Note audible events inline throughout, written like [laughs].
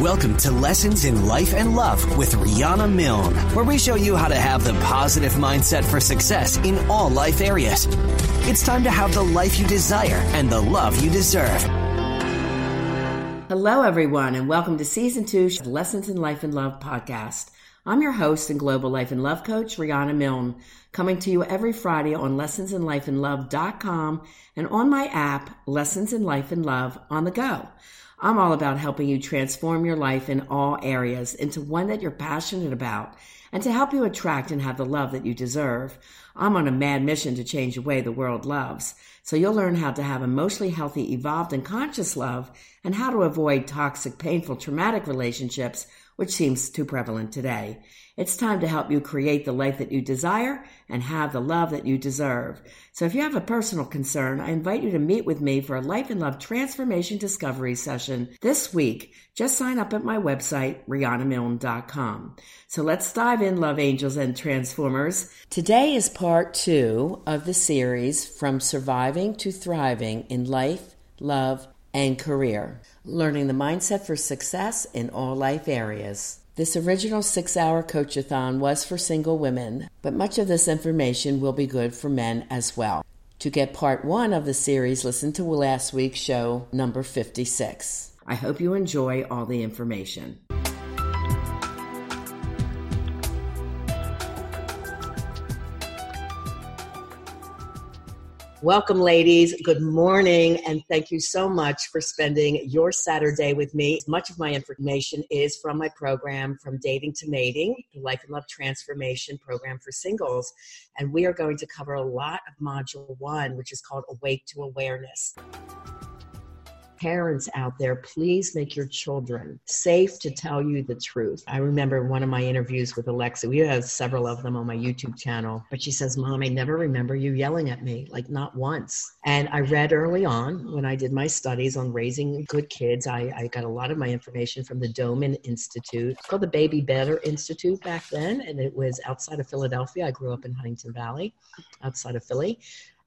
Welcome to Lessons in Life and Love with Rhonda Milne, where we show you how to have the positive mindset for success in all life areas. It's time to have the life you desire and the love you deserve. Hello, everyone, and welcome to season two of Lessons in Life and Love podcast. I'm your host and global life and love coach, Rhonda Milne, coming to you every Friday on lessonsinlifeandlove.com and on my app, Lessons in Life and Love on the go. I'm all about helping you transform your life in all areas into one that you're passionate about and to help you attract and have the love that you deserve. I'm on a mad mission to change the way the world loves. So you'll learn how to have emotionally healthy, evolved, and conscious love and how to avoid toxic, painful, traumatic relationships which seems too prevalent today. It's time to help you create the life that you desire and have the love that you deserve. So if you have a personal concern, I invite you to meet with me for a life and love transformation discovery session this week. Just sign up at my website, RhondaMilne.com. So let's dive in, love angels and transformers. Today is part two of the series From Surviving to Thriving in Life, Love, and Career learning the mindset for success in all life areas. This original six hour coachathon was for single women, but much of this information will be good for men as well. To get part one of the series, listen to last week's show, number 56. I hope you enjoy all the information. Welcome, ladies. Good morning, and thank you so much for spending your Saturday with me. Much of my information is from my program, From Dating to Mating, the Life and Love Transformation Program for Singles. And we are going to cover a lot of Module 1, which is called Awake to Awareness parents out there, please make your children safe to tell you the truth. I remember one of my interviews with Alexa. We have several of them on my YouTube channel, but she says, Mom, I never remember you yelling at me, like not once. And I read early on when I did my studies on raising good kids, I, I got a lot of my information from the Doman Institute. It's called the Baby Better Institute back then, and it was outside of Philadelphia. I grew up in Huntingdon Valley, outside of Philly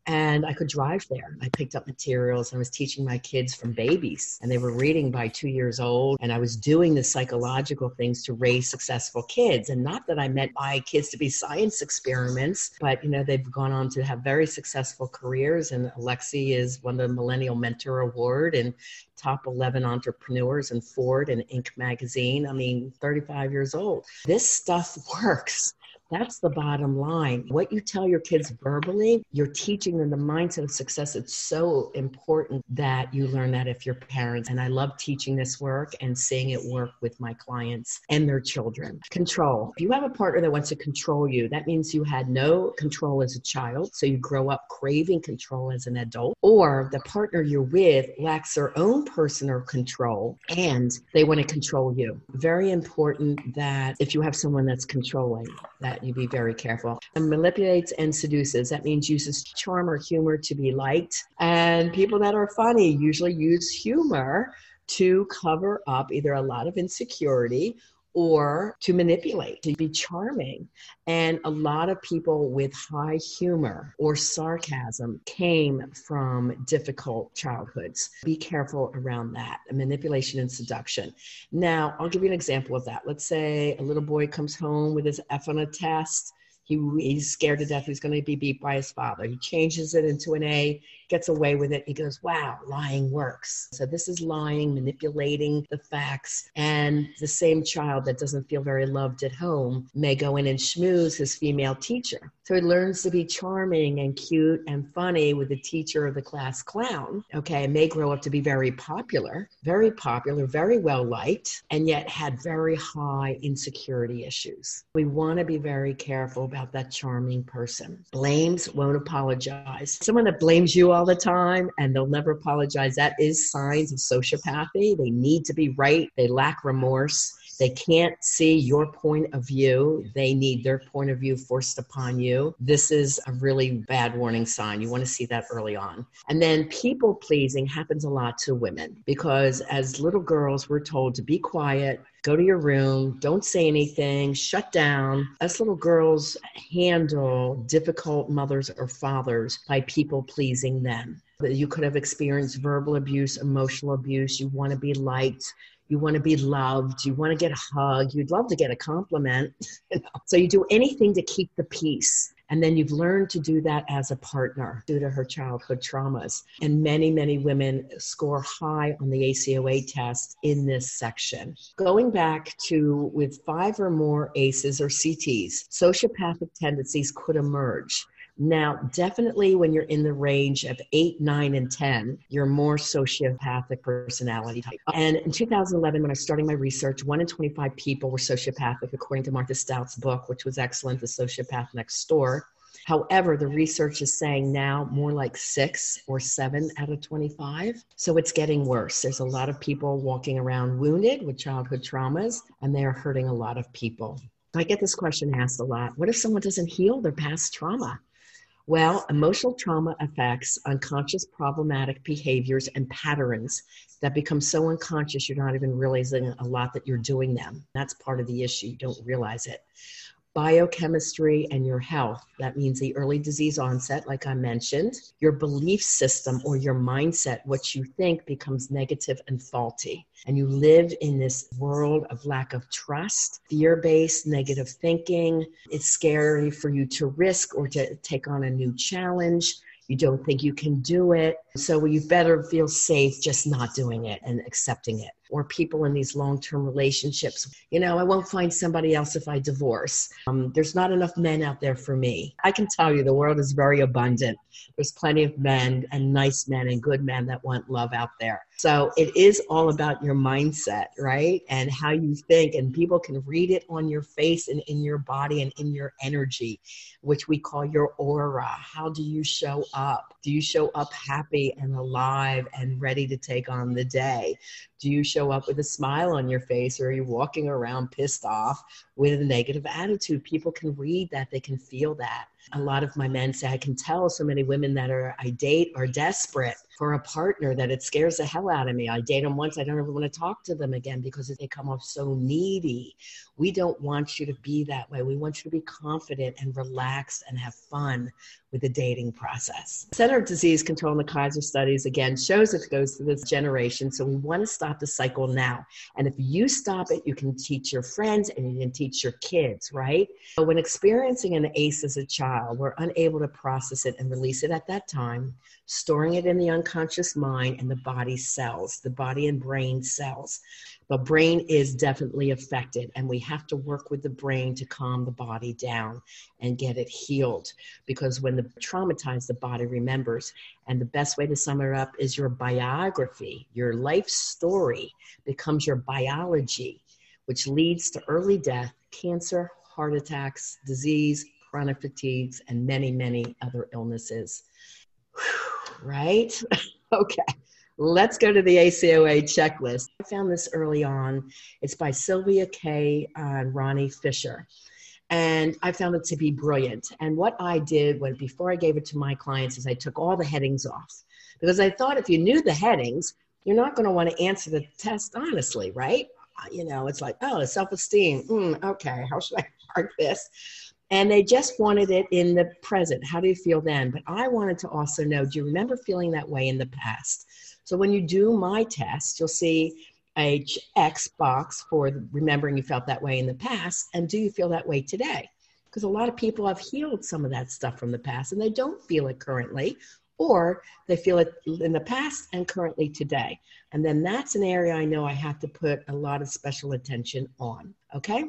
and I could drive there. I picked up materials and I was teaching my kids from babies, and they were reading by two years old. And I was doing the psychological things to raise successful kids. And not that I meant my kids to be science experiments, but you know, they've gone on to have very successful careers. And Alexi is of the Millennial Mentor Award and top 11 entrepreneurs in Forbes and Inc. magazine. I mean, 35 years old. This stuff [laughs] works. That's the bottom line. What you tell your kids verbally, you're teaching them the mindset of success. It's so important that you learn that if you're parents. And I love teaching this work and seeing it work with my clients and their children. Control. If you have a partner that wants to control you, that means you had no control as a child. So you grow up craving control as an adult, or the partner you're with lacks their own personal control and they want to control you. Very important that if you have someone that's controlling, that that you be very careful. And manipulates and seduces. That means uses charm or humor to be liked. And people that are funny usually use humor to cover up either a lot of insecurity or to manipulate, to be charming. And a lot of people with high humor or sarcasm came from difficult childhoods. Be careful around that manipulation and seduction. Now, I'll give you an example of that. Let's say a little boy comes home with his F on a test he, he's scared to death he's going to be beat by his father. He changes it into an A, gets away with it. He goes, wow, lying works. So this is lying, manipulating the facts. And the same child that doesn't feel very loved at home may go in and schmooze his female teacher. So he learns to be charming and cute and funny with the teacher of the class clown. Okay, may grow up to be very popular, very popular, very well liked, and yet had very high insecurity issues. We want to be very careful about that charming person. Blames won't apologize. Someone that blames you all the time and they'll never apologize, that is signs of sociopathy. They need to be right, they lack remorse. They can't see your point of view. They need their point of view forced upon you. This is a really bad warning sign. You want to see that early on. And then people pleasing happens a lot to women because as little girls, we're told to be quiet, go to your room, don't say anything, shut down. Us little girls handle difficult mothers or fathers by people pleasing them. You could have experienced verbal abuse, emotional abuse. You want to be liked You want to be loved. You want to get a hug. You'd love to get a compliment. [laughs] So you do anything to keep the peace. And then you've learned to do that as a partner due to her childhood traumas. And many, many women score high on the ACOA test in this section. Going back to with five or more ACEs or CTs, sociopathic tendencies could emerge. Now, definitely when you're in the range of eight, nine, and 10, you're more sociopathic personality type. And in 2011, when I was starting my research, one in 25 people were sociopathic, according to Martha Stout's book, which was excellent, The Sociopath Next Door. However, the research is saying now more like six or seven out of 25. So it's getting worse. There's a lot of people walking around wounded with childhood traumas, and they are hurting a lot of people. I get this question asked a lot What if someone doesn't heal their past trauma? Well, emotional trauma affects unconscious problematic behaviors and patterns that become so unconscious you're not even realizing a lot that you're doing them. That's part of the issue. You don't realize it biochemistry, and your health. That means the early disease onset, like I mentioned, your belief system or your mindset, what you think becomes negative and faulty. And you live in this world of lack of trust, fear based negative thinking. It's scary for you to risk or to take on a new challenge you don't think you can do it. So you better feel safe just not doing it and accepting it. Or people in these long term relationships, you know, I won't find somebody else if I divorce. Um, there's not enough men out there for me. I can tell you the world is very abundant. There's plenty of men and nice men and good men that want love out there. So it is all about your mindset, right? And how you think. And people can read it on your face and in your body and in your energy, which we call your aura. How do you show up? Do you show up happy and alive and ready to take on the day? Do you show up with a smile on your face or are you walking around pissed off with a negative attitude? People can read that, they can feel that. A lot of my men say, I can tell so many women that are I date are desperate for a partner that it scares the hell out of me. I date them once, I don't ever want to talk to them again because they come off so needy. We don't want you to be that way. We want you to be confident and relaxed and have fun with the dating process. Center of Disease Control in the Kaiser studies again shows it goes through this generation. So we want to stop the cycle now. And if you stop it, you can teach your friends and you can teach your kids, right? But when experiencing an ACE as a child, we're unable to process it and release it at that time, storing it in the unconscious mind and the body cells, the body and brain cells. The brain is definitely affected and we have to work with the brain to calm the body down and get it healed. Because when the traumatized the body remembers and the best way to sum it up is your biography your life story becomes your biology which leads to early death cancer heart attacks disease chronic fatigues and many many other illnesses right [laughs] okay Let's go to the ACOA checklist. I found this early on. It's by Sylvia Kay and Ronnie Fisher. And I found it to be brilliant. And what I did when before I gave it to my clients is I took all the headings off because I thought if you knew the headings, you're not going to want to answer the test honestly, right? You know, it's like, oh, self esteem. Mm, okay, how should I mark this? And they just wanted it in the present. How do you feel then? But I wanted to also know do you remember feeling that way in the past? So when you do my test, you'll see a X box for remembering you felt that way in the past, and do you feel that way today? Because a lot of people have healed some of that stuff from the past and they don't feel it currently, or they feel it in the past and currently today. And then that's an area I know I have to put a lot of special attention on. Okay?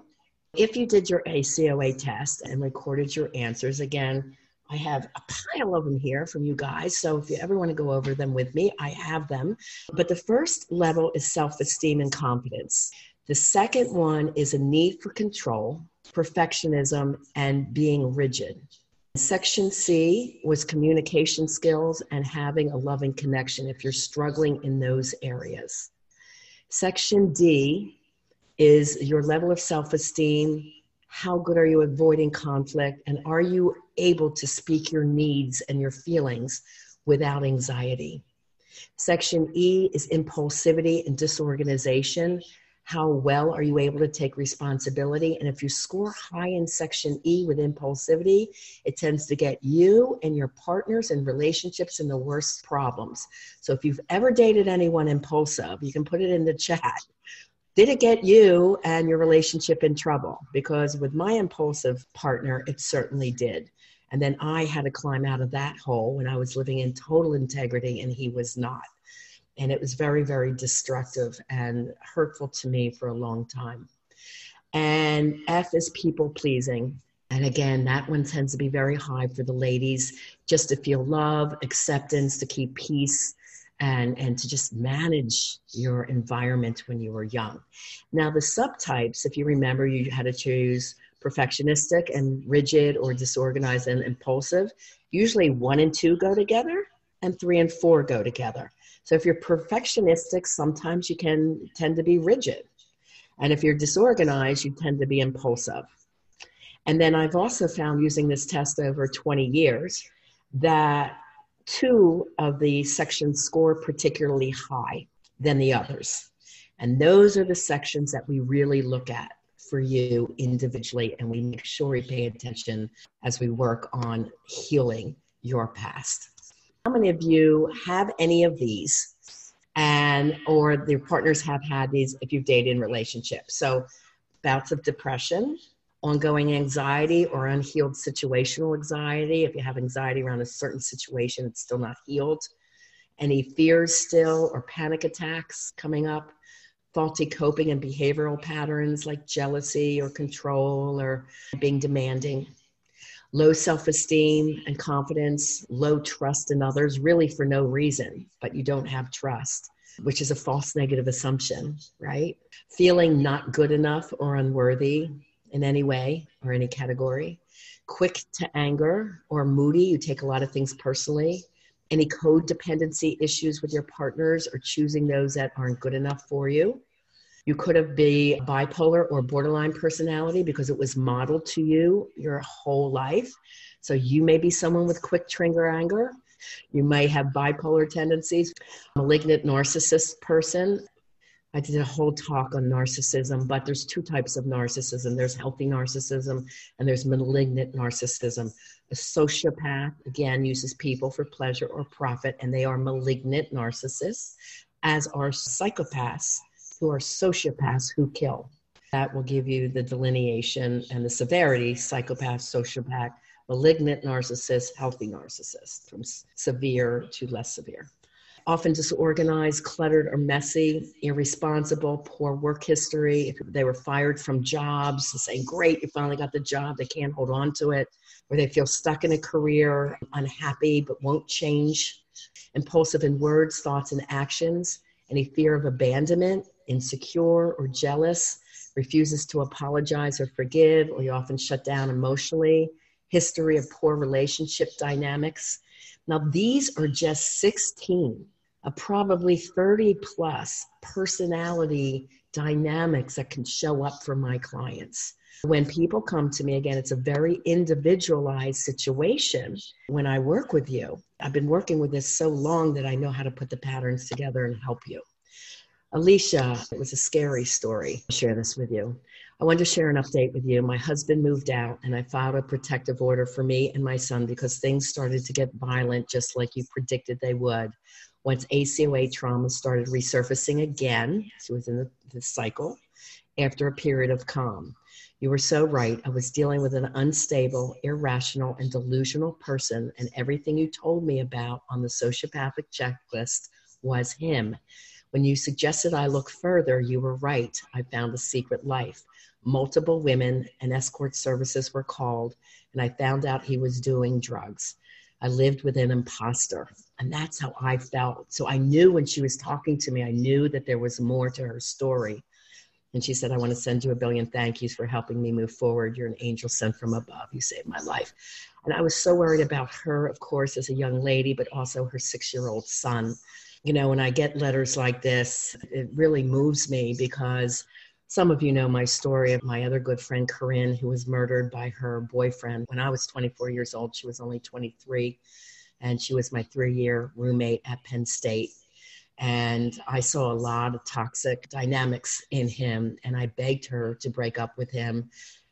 If you did your ACOA test and recorded your answers, again, I have a pile of them here from you guys. So if you ever want to go over them with me, I have them. But the first level is self esteem and confidence. The second one is a need for control, perfectionism, and being rigid. Section C was communication skills and having a loving connection if you're struggling in those areas. Section D is your level of self esteem, how good are you avoiding conflict? And are you able to speak your needs and your feelings without anxiety? Section e is impulsivity and disorganization. How well are you able to take responsibility? And if you score high in section e with impulsivity it tends to get you and your partners and relationships in the worst problems. So if you've ever dated anyone impulsive you can put it in the chat did it get you and your relationship in trouble? Because with my impulsive partner, it certainly did. And then I had to climb out of that hole when I was living in total integrity and he was not. And it was very, very destructive and hurtful to me for a long time. And F is people pleasing. And again, that one tends to be very high for the ladies just to feel love, acceptance, to keep peace, and, and to just manage your environment when you were young. Now, the subtypes, if you remember, you had to choose perfectionistic and rigid or disorganized and impulsive. Usually one and two go together, and three and four go together. So if you're perfectionistic, sometimes you can tend to be rigid. And if you're disorganized, you tend to be impulsive. And then I've also found using this test over 20 years that two of the sections score particularly high than the others. And those are the sections that we really look at for you individually, and we make sure we pay attention as we work on healing your past. How many of you have any of these? And or their partners have had these if you've dated in relationships. So bouts of depression, ongoing anxiety or unhealed situational anxiety. If you have anxiety around a certain situation, it's still not healed. Any fears still or panic attacks coming up, faulty coping and behavioral patterns like jealousy or control or being demanding, low self esteem and confidence, low trust in others, really for no reason, but you don't have trust, which is a false negative assumption, right? Feeling not good enough or unworthy in any way or any category, quick to anger or moody, you take a lot of things personally. Any codependency issues with your partners or choosing those that aren't good enough for you you could have been bipolar or borderline personality because it was modeled to you your whole life. So you may be someone with quick trigger anger. You may have bipolar tendencies, malignant narcissist person. I did a whole talk on narcissism, but there's two types of narcissism. There's healthy narcissism and there's malignant narcissism. A sociopath, again, uses people for pleasure or profit, and they are malignant narcissists, as are psychopaths who are sociopaths who kill. That will give you the delineation and the severity psychopath, sociopath, malignant narcissist, healthy narcissist, from severe to less severe. Often disorganized, cluttered, or messy, irresponsible, poor work history. If they were fired from jobs, saying, Great, you finally got the job, they can't hold on to it, or they feel stuck in a career, unhappy, but won't change. Impulsive in words, thoughts, and actions. Any fear of abandonment, insecure or jealous, refuses to apologize or forgive, or you often shut down emotionally, history of poor relationship dynamics. Now, these are just 16 of probably 30 plus personality dynamics that can show up for my clients. When people come to me, again, it's a very individualized situation when I work with you. I've been working with this so long that I know how to put the patterns together and help you. Alicia, it was a scary story. I'll share this with you. I wanted to share an update with you. My husband moved out, and I filed a protective order for me and my son because things started to get violent, just like you predicted they would. Once ACOA trauma started resurfacing again, so it was in the, the cycle, after a period of calm. You were so right. I was dealing with an unstable, irrational, and delusional person, and everything you told me about on the sociopathic checklist was him. When you suggested I look further, you were right. I found a secret life. Multiple women and escort services were called, and I found out he was doing drugs. I lived with an imposter, and that's how I felt. So I knew when she was talking to me, I knew that there was more to her story. And she said, I want to send you a billion thank yous for helping me move forward. You're an angel sent from above. You saved my life. And I was so worried about her, of course, as a young lady, but also her six year old son you know, when I get letters like this, it really moves me because some of you know my story of my other good friend, Corinne, who was murdered by her boyfriend when I was 24 years old. She was only 23, and she was my three year roommate at Penn State. And I saw a lot of toxic dynamics in him, and I begged her to break up with him.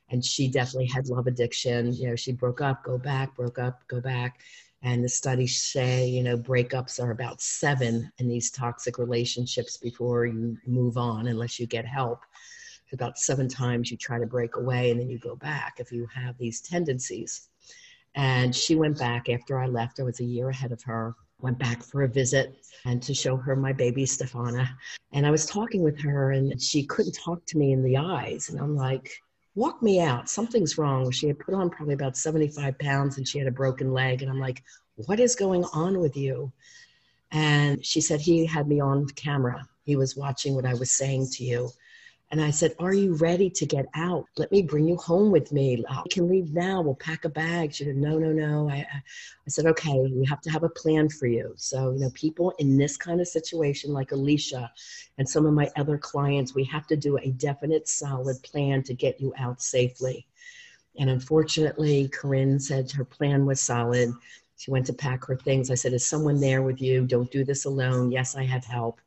And she definitely had love addiction. You know, she broke up, go back, broke up, go back And the studies say, you know, breakups are about seven in these toxic relationships before you move on, unless you get help. About seven times you try to break away and then you go back if you have these tendencies. And she went back after I left. I was a year ahead of her. Went back for a visit and to show her my baby Stefana. And I was talking with her and she couldn't talk to me in the eyes. And I'm like, walk me out. Something's wrong. She had put on probably about 75 pounds and she had a broken leg. And I'm like, what is going on with you? And she said, he had me on camera. He was watching what I was saying to you. And I said, Are you ready to get out? Let me bring you home with me. I can leave now. We'll pack a bag. She said, No, no, no. I, I said, Okay, we have to have a plan for you. So, you know, people in this kind of situation, like Alicia and some of my other clients, we have to do a definite, solid plan to get you out safely. And unfortunately, Corinne said her plan was solid. She went to pack her things. I said, Is someone there with you? Don't do this alone. Yes, I have help.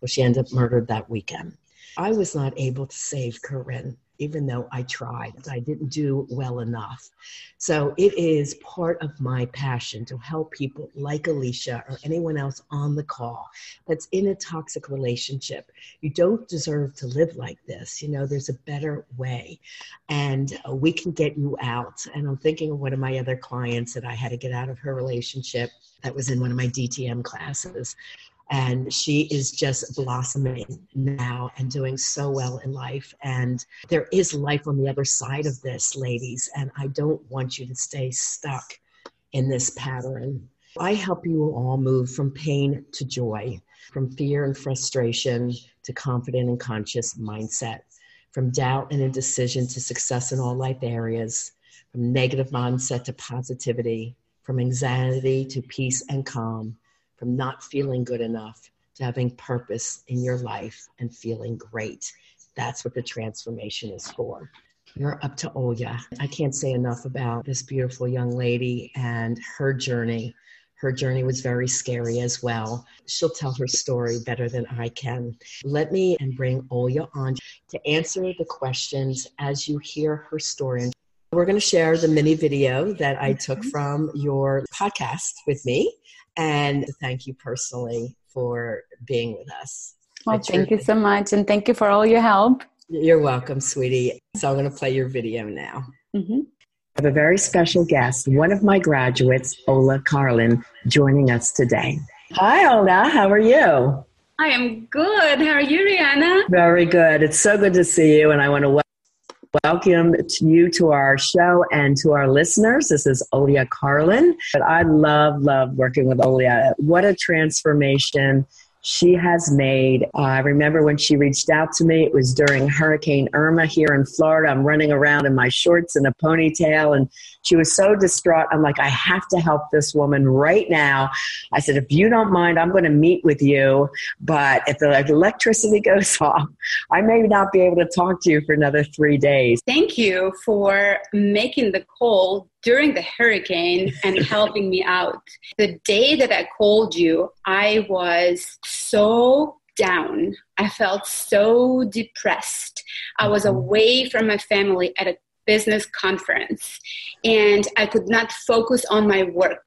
Well, she ended up murdered that weekend. I was not able to save Corinne, even though I tried. I didn't do well enough. So it is part of my passion to help people like Alicia or anyone else on the call that's in a toxic relationship. You don't deserve to live like this. You know, there's a better way, and we can get you out. And I'm thinking of one of my other clients that I had to get out of her relationship that was in one of my DTM classes and she is just blossoming now and doing so well in life. And there is life on the other side of this ladies. And i don't want you to stay stuck in this pattern. I help you all move from pain to joy from fear and frustration to confident and conscious mindset from doubt and indecision to success in all life areas from negative mindset to positivity from anxiety to peace and calm from not feeling good enough to having purpose in your life and feeling great. That's what the transformation is for. You're up to Olya. I can't say enough about this beautiful young lady and her journey. Her journey was very scary as well. She'll tell her story better than I can. Let me and bring Olya on to answer the questions as you hear her story. We're going to share the mini video that I took mm-hmm. from your podcast with me and thank you personally for being with us. Well, thank you so much. And thank you for all your help. You're welcome, sweetie. So I'm going to play your video now. Mm-hmm. I have a very special guest, one of my graduates, Ola Carlin, joining us today. Hi, Ola. How are you? I am good. How are you, Rhonda? Very good. It's so good to see you, and I want to welcome to you to our show and to our listeners. This is Olya Carlin. But I love, love working with Olya. What a transformation she has made. Uh, I remember when she reached out to me, it was during Hurricane Irma here in Florida. I'm running around in my shorts and a ponytail, and she was so distraught. I'm like, I have to help this woman right now. I said, if you don't mind, I'm going to meet with you, but if the electricity [laughs] goes off, I may not be able to talk to you for another three days. Thank you for making the call during the hurricane and [laughs] helping me out. The day that I called you, I was so down. I felt so depressed. I was mm-hmm. away from my family at a business conference and I could not focus on my work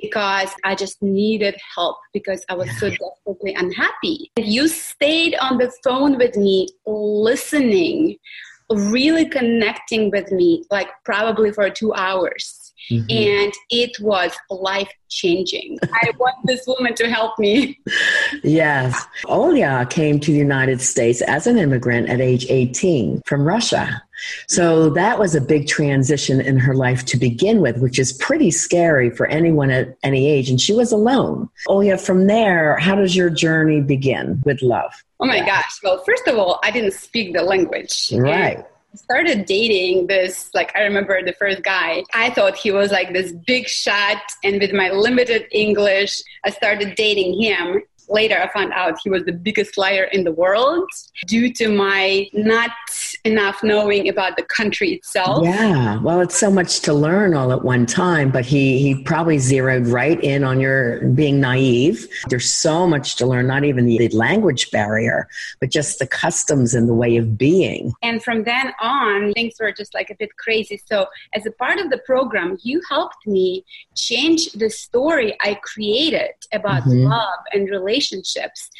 because I just needed help because I was so desperately unhappy. You stayed on the phone with me, listening, really connecting with me, like probably for two hours. Mm-hmm. And it was life changing. I want [laughs] this woman to help me. Yes. Olya came to the United States as an immigrant at age 18 from Russia. So that was a big transition in her life to begin with, which is pretty scary for anyone at any age. And she was alone. Olya, from there, how does your journey begin with love? Oh my gosh. Well, first of all, I didn't speak the language. Right started dating this like i remember the first guy. I thought he was like this big shot and with my limited english i started dating him later i found out he was the biggest liar in the world due to my not enough knowing about the country itself. Yeah, well, it's so much to learn all at one time, but he, he probably zeroed right in on your being naive. There's so much to learn, not even the language barrier, but just the customs and the way of being. And from then on, things were just like a bit crazy. So, as a part of the program, you helped me change the story I created about mm-hmm. love and relationships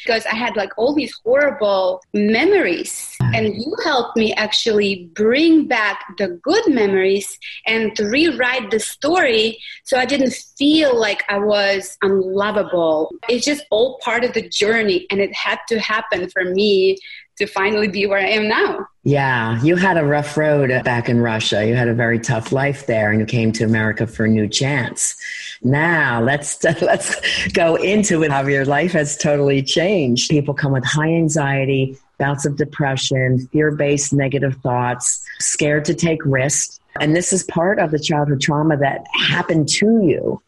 because I had like all these horrible memories. And you helped me actually bring back the good memories and to rewrite the story so I didn't feel like I was unlovable. It's just all part of the journey, and it had to happen for me to finally be where I am now. Yeah, you had a rough road back in Russia. You had a very tough life there, and you came to America for a new chance. Now let's [laughs] let's go into it. How your life has totally changed. People come with high anxiety, bouts of depression, fear-based negative thoughts, scared to take risks, and this is part of the childhood trauma that happened to you.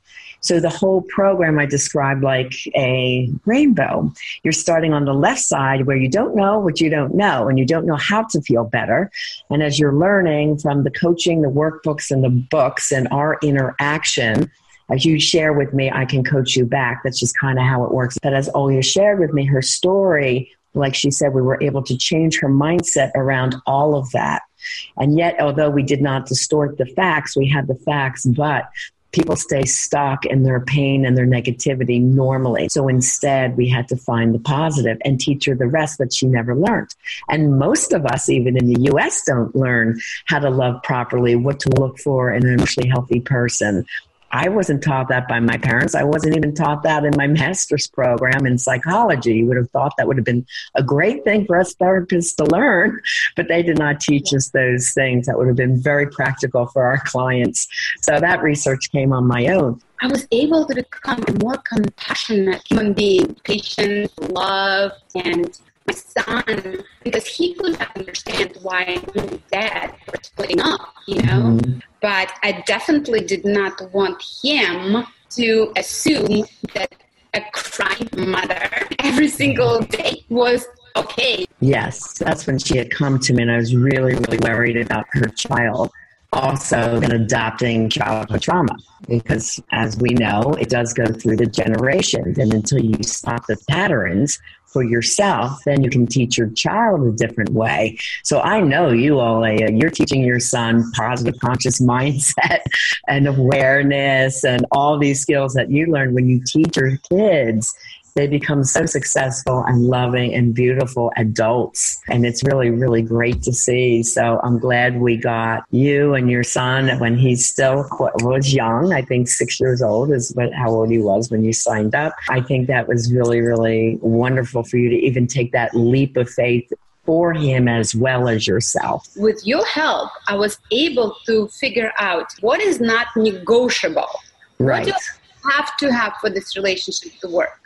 So the whole program I described like a rainbow. You're starting on the left side where you don't know what you don't know and you don't know how to feel better. And as you're learning from the coaching, the workbooks, and the books and our interaction, as you share with me, I can coach you back. That's just kind of how it works. But as Olya shared with me her story, like she said, we were able to change her mindset around all of that. And yet, although we did not distort the facts, we had the facts, but people stay stuck in their pain and their negativity normally. So instead, we had to find the positive and teach her the rest that she never learned. And most of us, even in the US, don't learn how to love properly, what to look for in an emotionally healthy person, I wasn't taught that by my parents. I wasn't even taught that in my [laughs] master's program in psychology. You would have thought that would have been a great thing for us therapists to learn, but they did not teach us those things that would have been very practical for our clients. So that research came on my own. I was able to become a more compassionate human being, patient, love, and my son because he couldn't understand why my dad were splitting up, you know. Mm-hmm. But I definitely did not want him to assume that a crying mother every single day was okay. Yes, that's when she had come to me, and I was really, really worried about her child also in adopting childhood trauma because as we know it does go through the generations and until you stop the patterns for yourself, then you can teach your child a different way. So I know you all, you're teaching your son positive conscious [laughs] mindset and awareness and all these skills that you learn when you teach your kids they become so successful and loving and beautiful adults. And it's really, really great to see. So I'm glad we got you and your son when he's still was young. I think six years old is what, how old he was when you signed up. I think that was really, really wonderful for you to even take that leap of faith for him as well as yourself. With your help, I was able to figure out what is not negotiable. Right. What do I have to have for this relationship to work?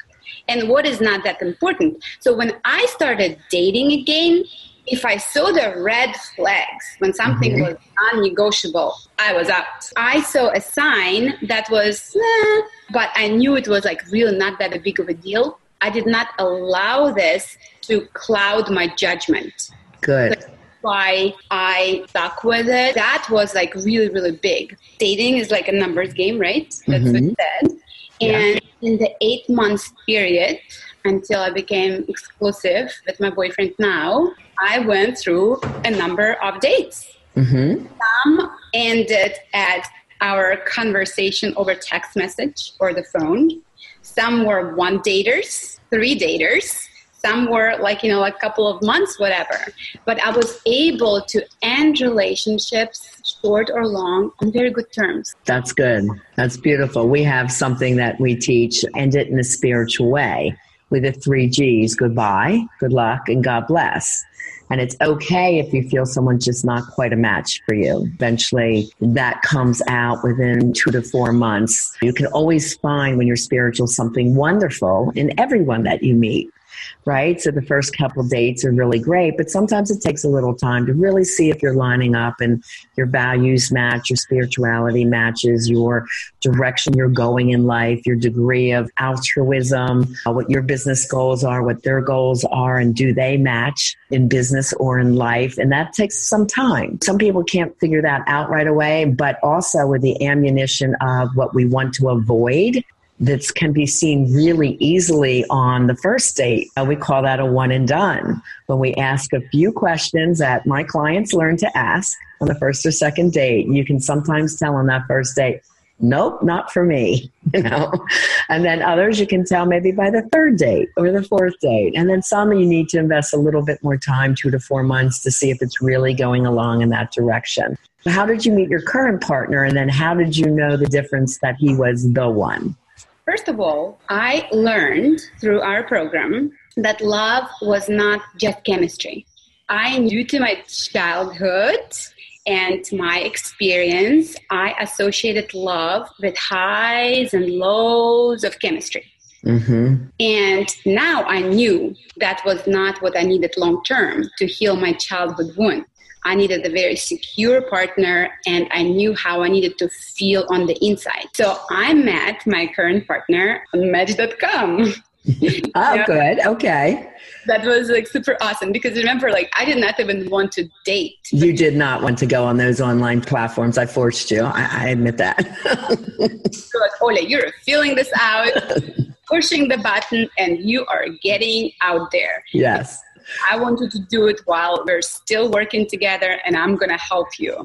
And what is not that important. So when I started dating again, if I saw the red flags when something mm-hmm. was non-negotiable, I was out. I saw a sign that was, eh, but I knew it was like really not that big of a deal. I did not allow this to cloud my judgment. Good. why I stuck with it. That was like really, really big. Dating is like a numbers game, right? That's mm-hmm. what it said. And in the eight months period until I became exclusive with my boyfriend now, I went through a number of dates. Mm-hmm. Some ended at our conversation over text message or the phone. Some were one daters, three daters, some were like you know a couple of months whatever but i was able to end relationships short or long on very good terms that's good that's beautiful we have something that we teach end it in a spiritual way with the three g's goodbye good luck and god bless and it's okay if you feel someone's just not quite a match for you. Eventually, that comes out within two to four months. You can always find when you're spiritual something wonderful in everyone that you meet. Right? So the first couple dates are really great, but sometimes it takes a little time to really see if you're lining up and your values match, your spirituality matches, your direction you're going in life, your degree of altruism, uh, what your business goals are, what their goals are, and do they match in business or in life? And that takes some time. Some people can't figure that out right away, but also with the ammunition of what we want to avoid that can be seen really easily on the first date. Uh, we call that a one and done. When we ask a few questions that my clients learn to ask on the first or second date, you can sometimes tell on that first date, nope, not for me, [laughs] you know. And then others you can tell maybe by the third date or the fourth date. And then some you need to invest a little bit more time, two to four months, to see if it's really going along in that direction. How did you meet your current partner? And then how did you know the difference that he was the one? First of all, I learned through our program that love was not just chemistry. I knew to my childhood and my experience, I associated love with highs and lows of chemistry. Mm-hmm. And now I knew that was not what I needed long term to heal my childhood wound. I needed a very secure partner and I knew how I needed to feel on the inside. So I met my current partner on Match.com. [laughs] oh, good. Okay. That was like super awesome because remember, like, I did not even want to date. You did not want to go on those online platforms. I forced you. I, I admit that. [laughs] so, like, Ole, you're feeling this out, [laughs] pushing the button, and you are getting out there. Yes. I wanted to do it while we're still working together and I'm going to help you.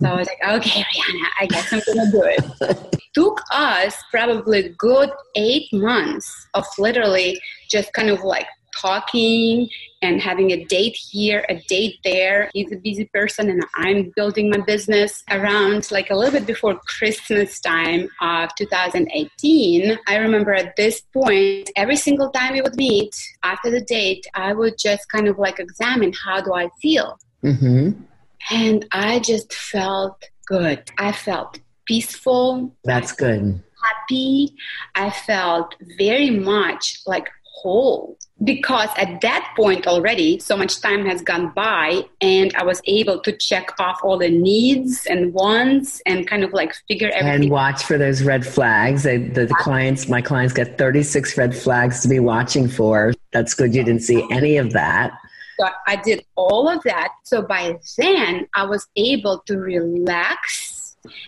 So I was like, okay, Rhonda, I guess I'm going to do it. [laughs] Took us probably good eight months of literally just kind of like talking and having a date here, a date there. He's a busy person and I'm building my business around like a little bit before Christmas time of 2018. I remember at this point, every single time we would meet after the date, I would just kind of like examine how do I feel. Mm-hmm. And I just felt good. I felt peaceful. That's good. Happy. I felt very much like whole. Because at that point already so much time has gone by and i was able to check off all the needs and wants and kind of like figure everything and watch for those red flags. The, the, the clients my clients get 36 red flags to be watching for. That's good. You didn't see any of that. So i did all of that. So by then i was able to relax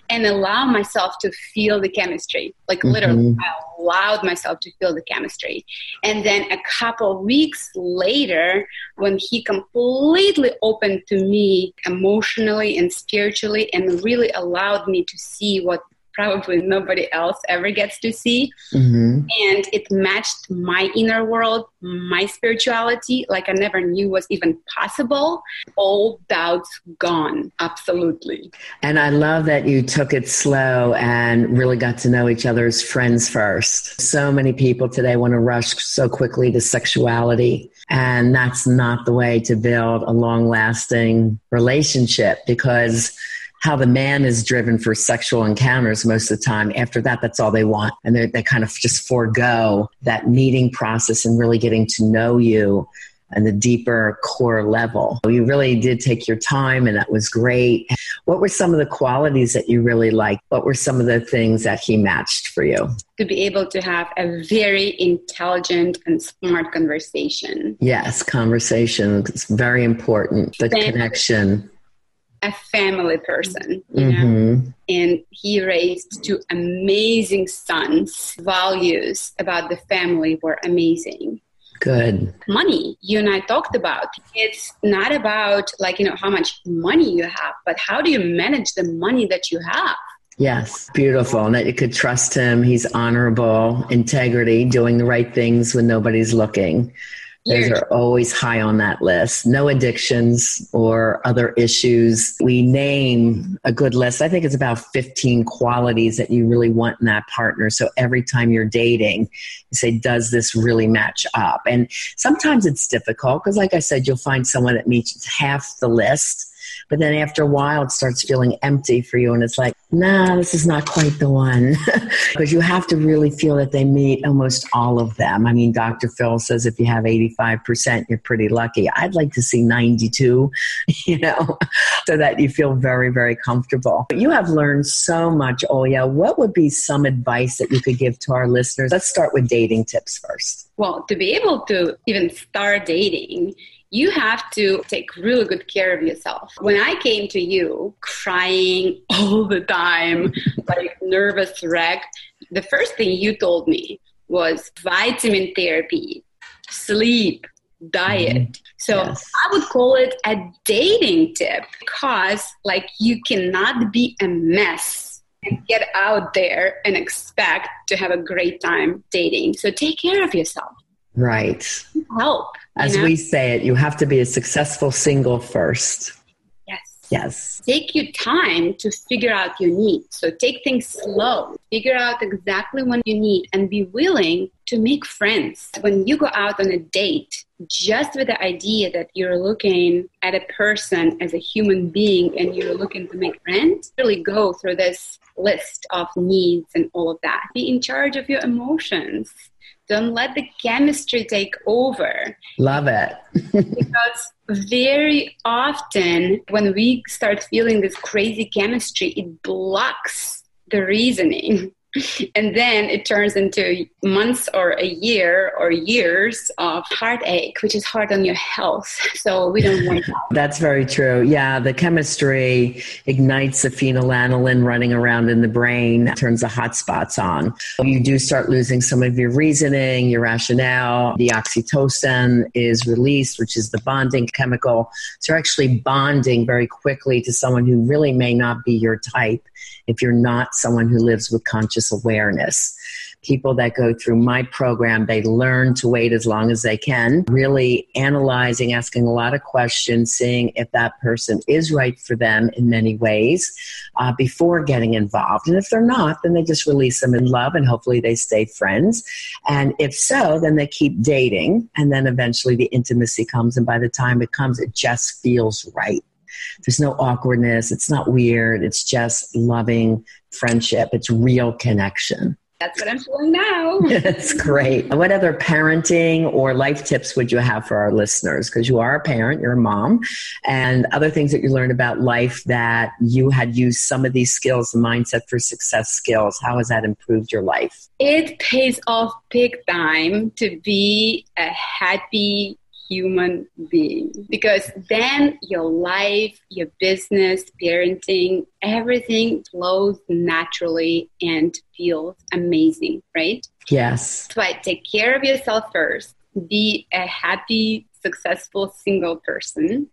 and allow myself to feel the chemistry. Like mm-hmm. literally, I allowed myself to feel the chemistry. And then a couple weeks later, when he completely opened to me emotionally and spiritually and really allowed me to see what probably nobody else ever gets to see. Mm-hmm. And it matched my inner world, my spirituality, like I never knew was even possible. All doubts gone, absolutely. And I love that you took it slow and really got to know each other as friends first. So many people today want to rush so quickly to sexuality. And that's not the way to build a long lasting relationship because how the man is driven for sexual encounters most of the time. After that, that's all they want. And they kind of just forego that meeting process and really getting to know you and the deeper core level. You really did take your time and that was great. What were some of the qualities that you really liked? What were some of the things that he matched for you? To be able to have a very intelligent and smart conversation. Yes, conversation. It's very important. The connection a family person, you mm-hmm. know, and he raised two amazing sons. Values about the family were amazing. Good. Money, you and I talked about. It's not about like, you know, how much money you have, but how do you manage the money that you have? Yes, beautiful. And that you could trust him. He's honorable, integrity, doing the right things when nobody's looking. Those are always high on that list. No addictions or other issues. We name a good list. I think it's about 15 qualities that you really want in that partner. So every time you're dating, you say, does this really match up? And sometimes it's difficult because, like I said, you'll find someone that meets half the list. But then after a while, it starts feeling empty for you. And it's like, nah, this is not quite the one. [laughs] because you have to really feel that they meet almost all of them. I mean, Dr. Phil says if you have 85%, you're pretty lucky. I'd like to see 92, [laughs] you know, [laughs] so that you feel very, very comfortable. But you have learned so much, Olya. What would be some advice that you could give to our listeners? Let's start with dating tips first. Well, to be able to even start dating, you have to take really good care of yourself. When I came to you crying [laughs] all the time, [laughs] like nervous wreck, the first thing you told me was vitamin therapy, sleep, diet. Mm-hmm. So yes. I would call it a dating tip because like you cannot be a mess and get out there and expect to have a great time dating. So take care of yourself. Right. Help. As know? we say it, you have to be a successful single first. Yes. Yes. Take your time to figure out your needs. So take things slow. Figure out exactly what you need and be willing to make friends. When you go out on a date, just with the idea that you're looking at a person as a human being and you're looking to make friends, really go through this list of needs and all of that. Be in charge of your emotions don't let the chemistry take over. Love it. [laughs] because very often when we start feeling this crazy chemistry, it blocks the reasoning. [laughs] and then it turns into months or a year or years of heartache, which is hard on your health. [laughs] So we don't want that. [laughs] That's very true. Yeah, the chemistry ignites the phenylalanine running around in the brain, turns the hot spots on. You do start losing some of your reasoning, your rationale. The oxytocin is released, which is the bonding chemical. So you're actually bonding very quickly to someone who really may not be your type if you're not someone who lives with conscious awareness. People that go through my program, they learn to wait as long as they can, really analyzing, asking a lot of questions, seeing if that person is right for them in many ways uh, before getting involved. And if they're not, then they just release them in love and hopefully they stay friends. And if so, then they keep dating. And then eventually the intimacy comes. And by the time it comes, it just feels right. There's no awkwardness. It's not weird. It's just loving friendship. It's real connection. That's what I'm feeling now. [laughs] That's great. What other parenting or life tips would you have for our listeners? Because you are a parent, you're a mom, and other things that you learned about life that you had used some of these skills, the mindset for success skills. How has that improved your life? It pays off big time to be a happy, human being because then your life, your business, parenting, everything flows naturally and feels amazing, right? Yes. But take care of yourself first. Be a happy, successful single person.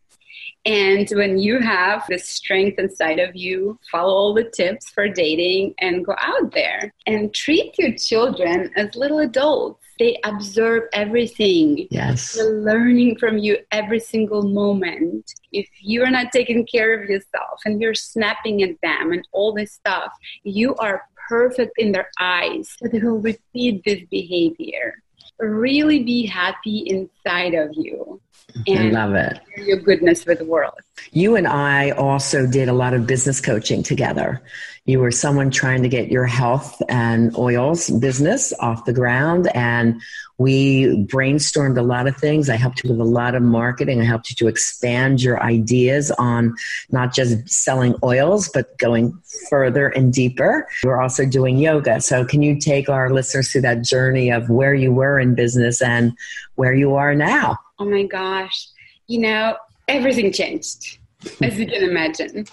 And when you have the strength inside of you, follow all the tips for dating and go out there and treat your children as little adults they observe everything. Yes. They're learning from you every single moment. If you're not taking care of yourself and you're snapping at them and all this stuff, you are perfect in their eyes. So they will repeat this behavior. Really be happy inside of you. And I love it. Your goodness with the world. You and I also did a lot of business coaching together. You were someone trying to get your health and oils business off the ground and we brainstormed a lot of things. I helped you with a lot of marketing. I helped you to expand your ideas on not just selling oils but going further and deeper. We're also doing yoga. So can you take our listeners through that journey of where you were in business and where you are now oh my gosh you know everything changed as you can imagine.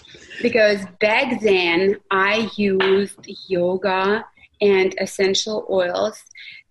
Because back then, I used yoga and essential oils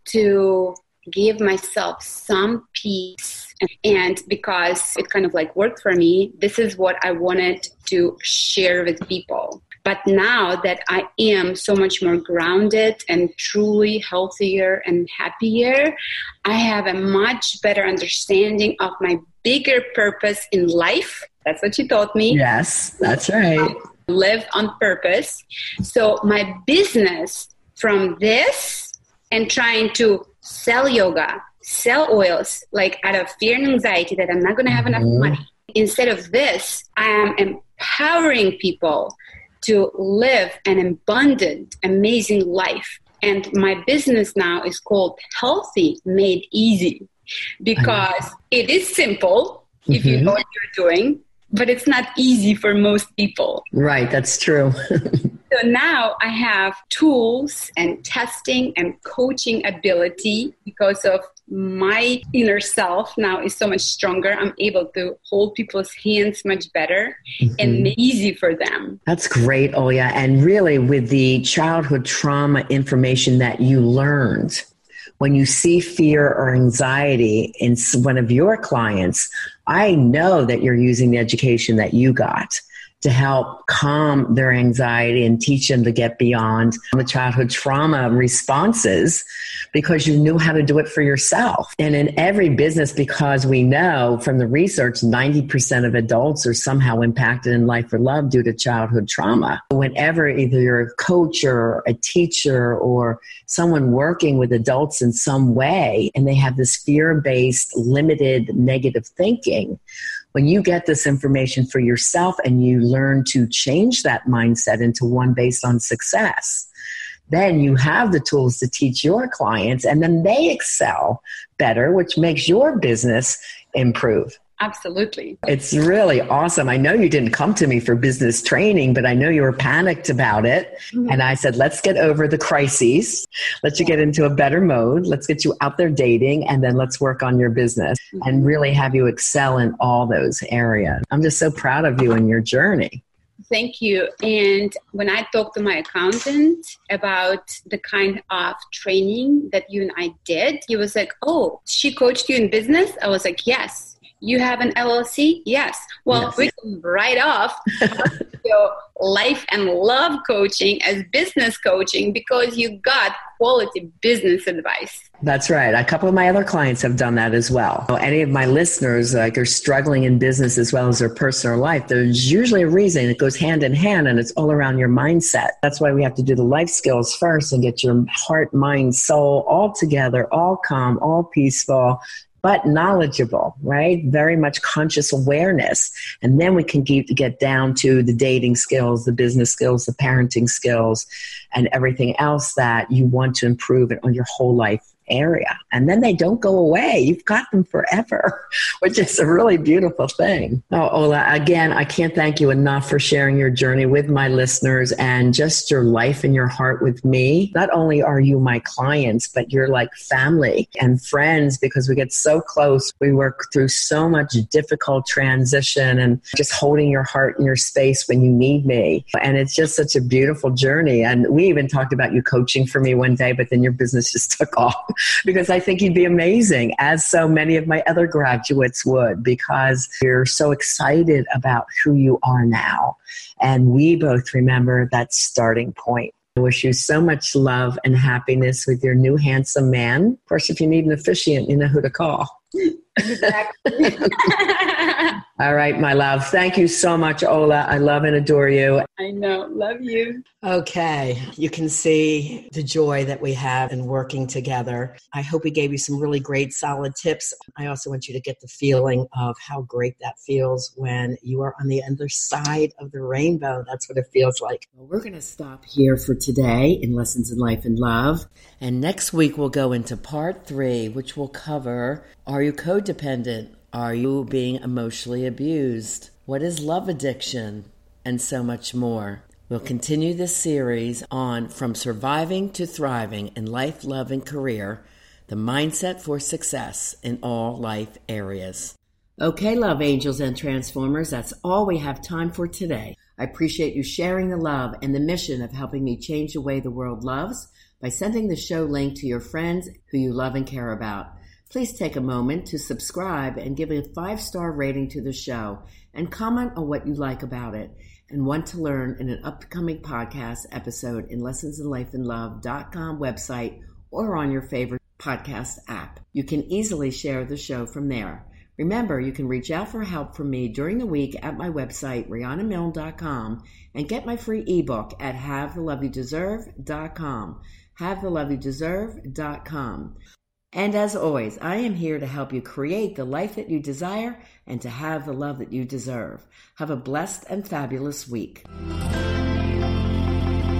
to give myself some peace. And because it kind of like worked for me, this is what I wanted to share with people. But now that I am so much more grounded and truly healthier and happier, I have a much better understanding of my bigger purpose in life that's what you taught me. Yes, that's right. Live on purpose. So my business from this and trying to sell yoga, sell oils, like out of fear and anxiety that I'm not going to have mm-hmm. enough money. Instead of this, I am empowering people to live an abundant, amazing life. And my business now is called Healthy Made Easy because it is simple mm-hmm. if you mm-hmm. know what you're doing, but it's not easy for most people. Right, that's true. [laughs] so now I have tools and testing and coaching ability because of my inner self now is so much stronger. I'm able to hold people's hands much better mm-hmm. and easy for them. That's great, Oya. And really, with the childhood trauma information that you learned, when you see fear or anxiety in one of your clients, I know that you're using the education that you got to help calm their anxiety and teach them to get beyond the childhood trauma responses because you knew how to do it for yourself. And in every business, because we know from the research, 90% of adults are somehow impacted in life or love due to childhood trauma. Whenever either you're a coach or a teacher or someone working with adults in some way and they have this fear based, limited negative thinking, when you get this information for yourself and you learn to change that mindset into one based on success, then you have the tools to teach your clients and then they excel better, which makes your business improve. Absolutely. It's really awesome. I know you didn't come to me for business training, but I know you were panicked about it. Mm-hmm. And I said, let's get over the crises. Let's you get into a better mode. Let's get you out there dating and then let's work on your business mm-hmm. and really have you excel in all those areas. I'm just so proud of you and your journey. Thank you. And when I talked to my accountant about the kind of training that you and I did, he was like, Oh, she coached you in business? I was like, Yes you have an LLC? Yes. Well, yes. we can write off [laughs] your life and love coaching as business coaching because you got quality business advice. That's right. A couple of my other clients have done that as well. Any of my listeners uh, like are struggling in business as well as their personal life. There's usually a reason it goes hand in hand and it's all around your mindset. That's why we have to do the life skills first and get your heart, mind, soul all together, all calm, all peaceful, but knowledgeable, right? Very much conscious awareness. And then we can get, get down to the dating skills, the business skills, the parenting skills, and everything else that you want to improve on your whole life area. And then they don't go away. You've got them forever, [laughs] which is a really beautiful thing. Oh, Ola, again, I can't thank you enough for sharing your journey with my listeners and just your life and your heart with me. Not only are you my clients, but you're like family and friends because we get so close. We work through so much difficult transition and just holding your heart in your space when you need me. And it's just such a beautiful journey. And we even talked about you coaching for me one day, but then your business just [laughs] took off because I think you'd be amazing, as so many of my other graduates would, because you're so excited about who you are now. And we both remember that starting point. I wish you so much love and happiness with your new handsome man. Of course, if you need an officiant, you know who to call. [laughs] Exactly. [laughs] All right, my love. Thank you so much, Ola. I love and adore you. I know. Love you. Okay. You can see the joy that we have in working together. I hope we gave you some really great, solid tips. I also want you to get the feeling of how great that feels when you are on the other side of the rainbow. That's what it feels like. Well, we're going to stop here for today in Lessons in Life and Love. And next week, we'll go into part three, which will cover Are you codependent? Are you being emotionally abused? What is love addiction? And so much more. We'll continue this series on From Surviving to Thriving in Life, Love, and Career the mindset for success in all life areas. Okay, love angels and transformers, that's all we have time for today. I appreciate you sharing the love and the mission of helping me change the way the world loves by sending the show link to your friends who you love and care about. Please take a moment to subscribe and give a five star rating to the show and comment on what you like about it and want to learn in an upcoming podcast episode in lessonsinlifeandlove.com website or on your favorite podcast app. You can easily share the show from there. Remember, you can reach out for help from me during the week at my website, RhondaMilne.com, and get my free ebook at HaveTheLoveYouDeserve.com. HaveTheLoveYouDeserve.com. And as always, I am here to help you create the life that you desire and to have the love that you deserve. Have a blessed and fabulous week.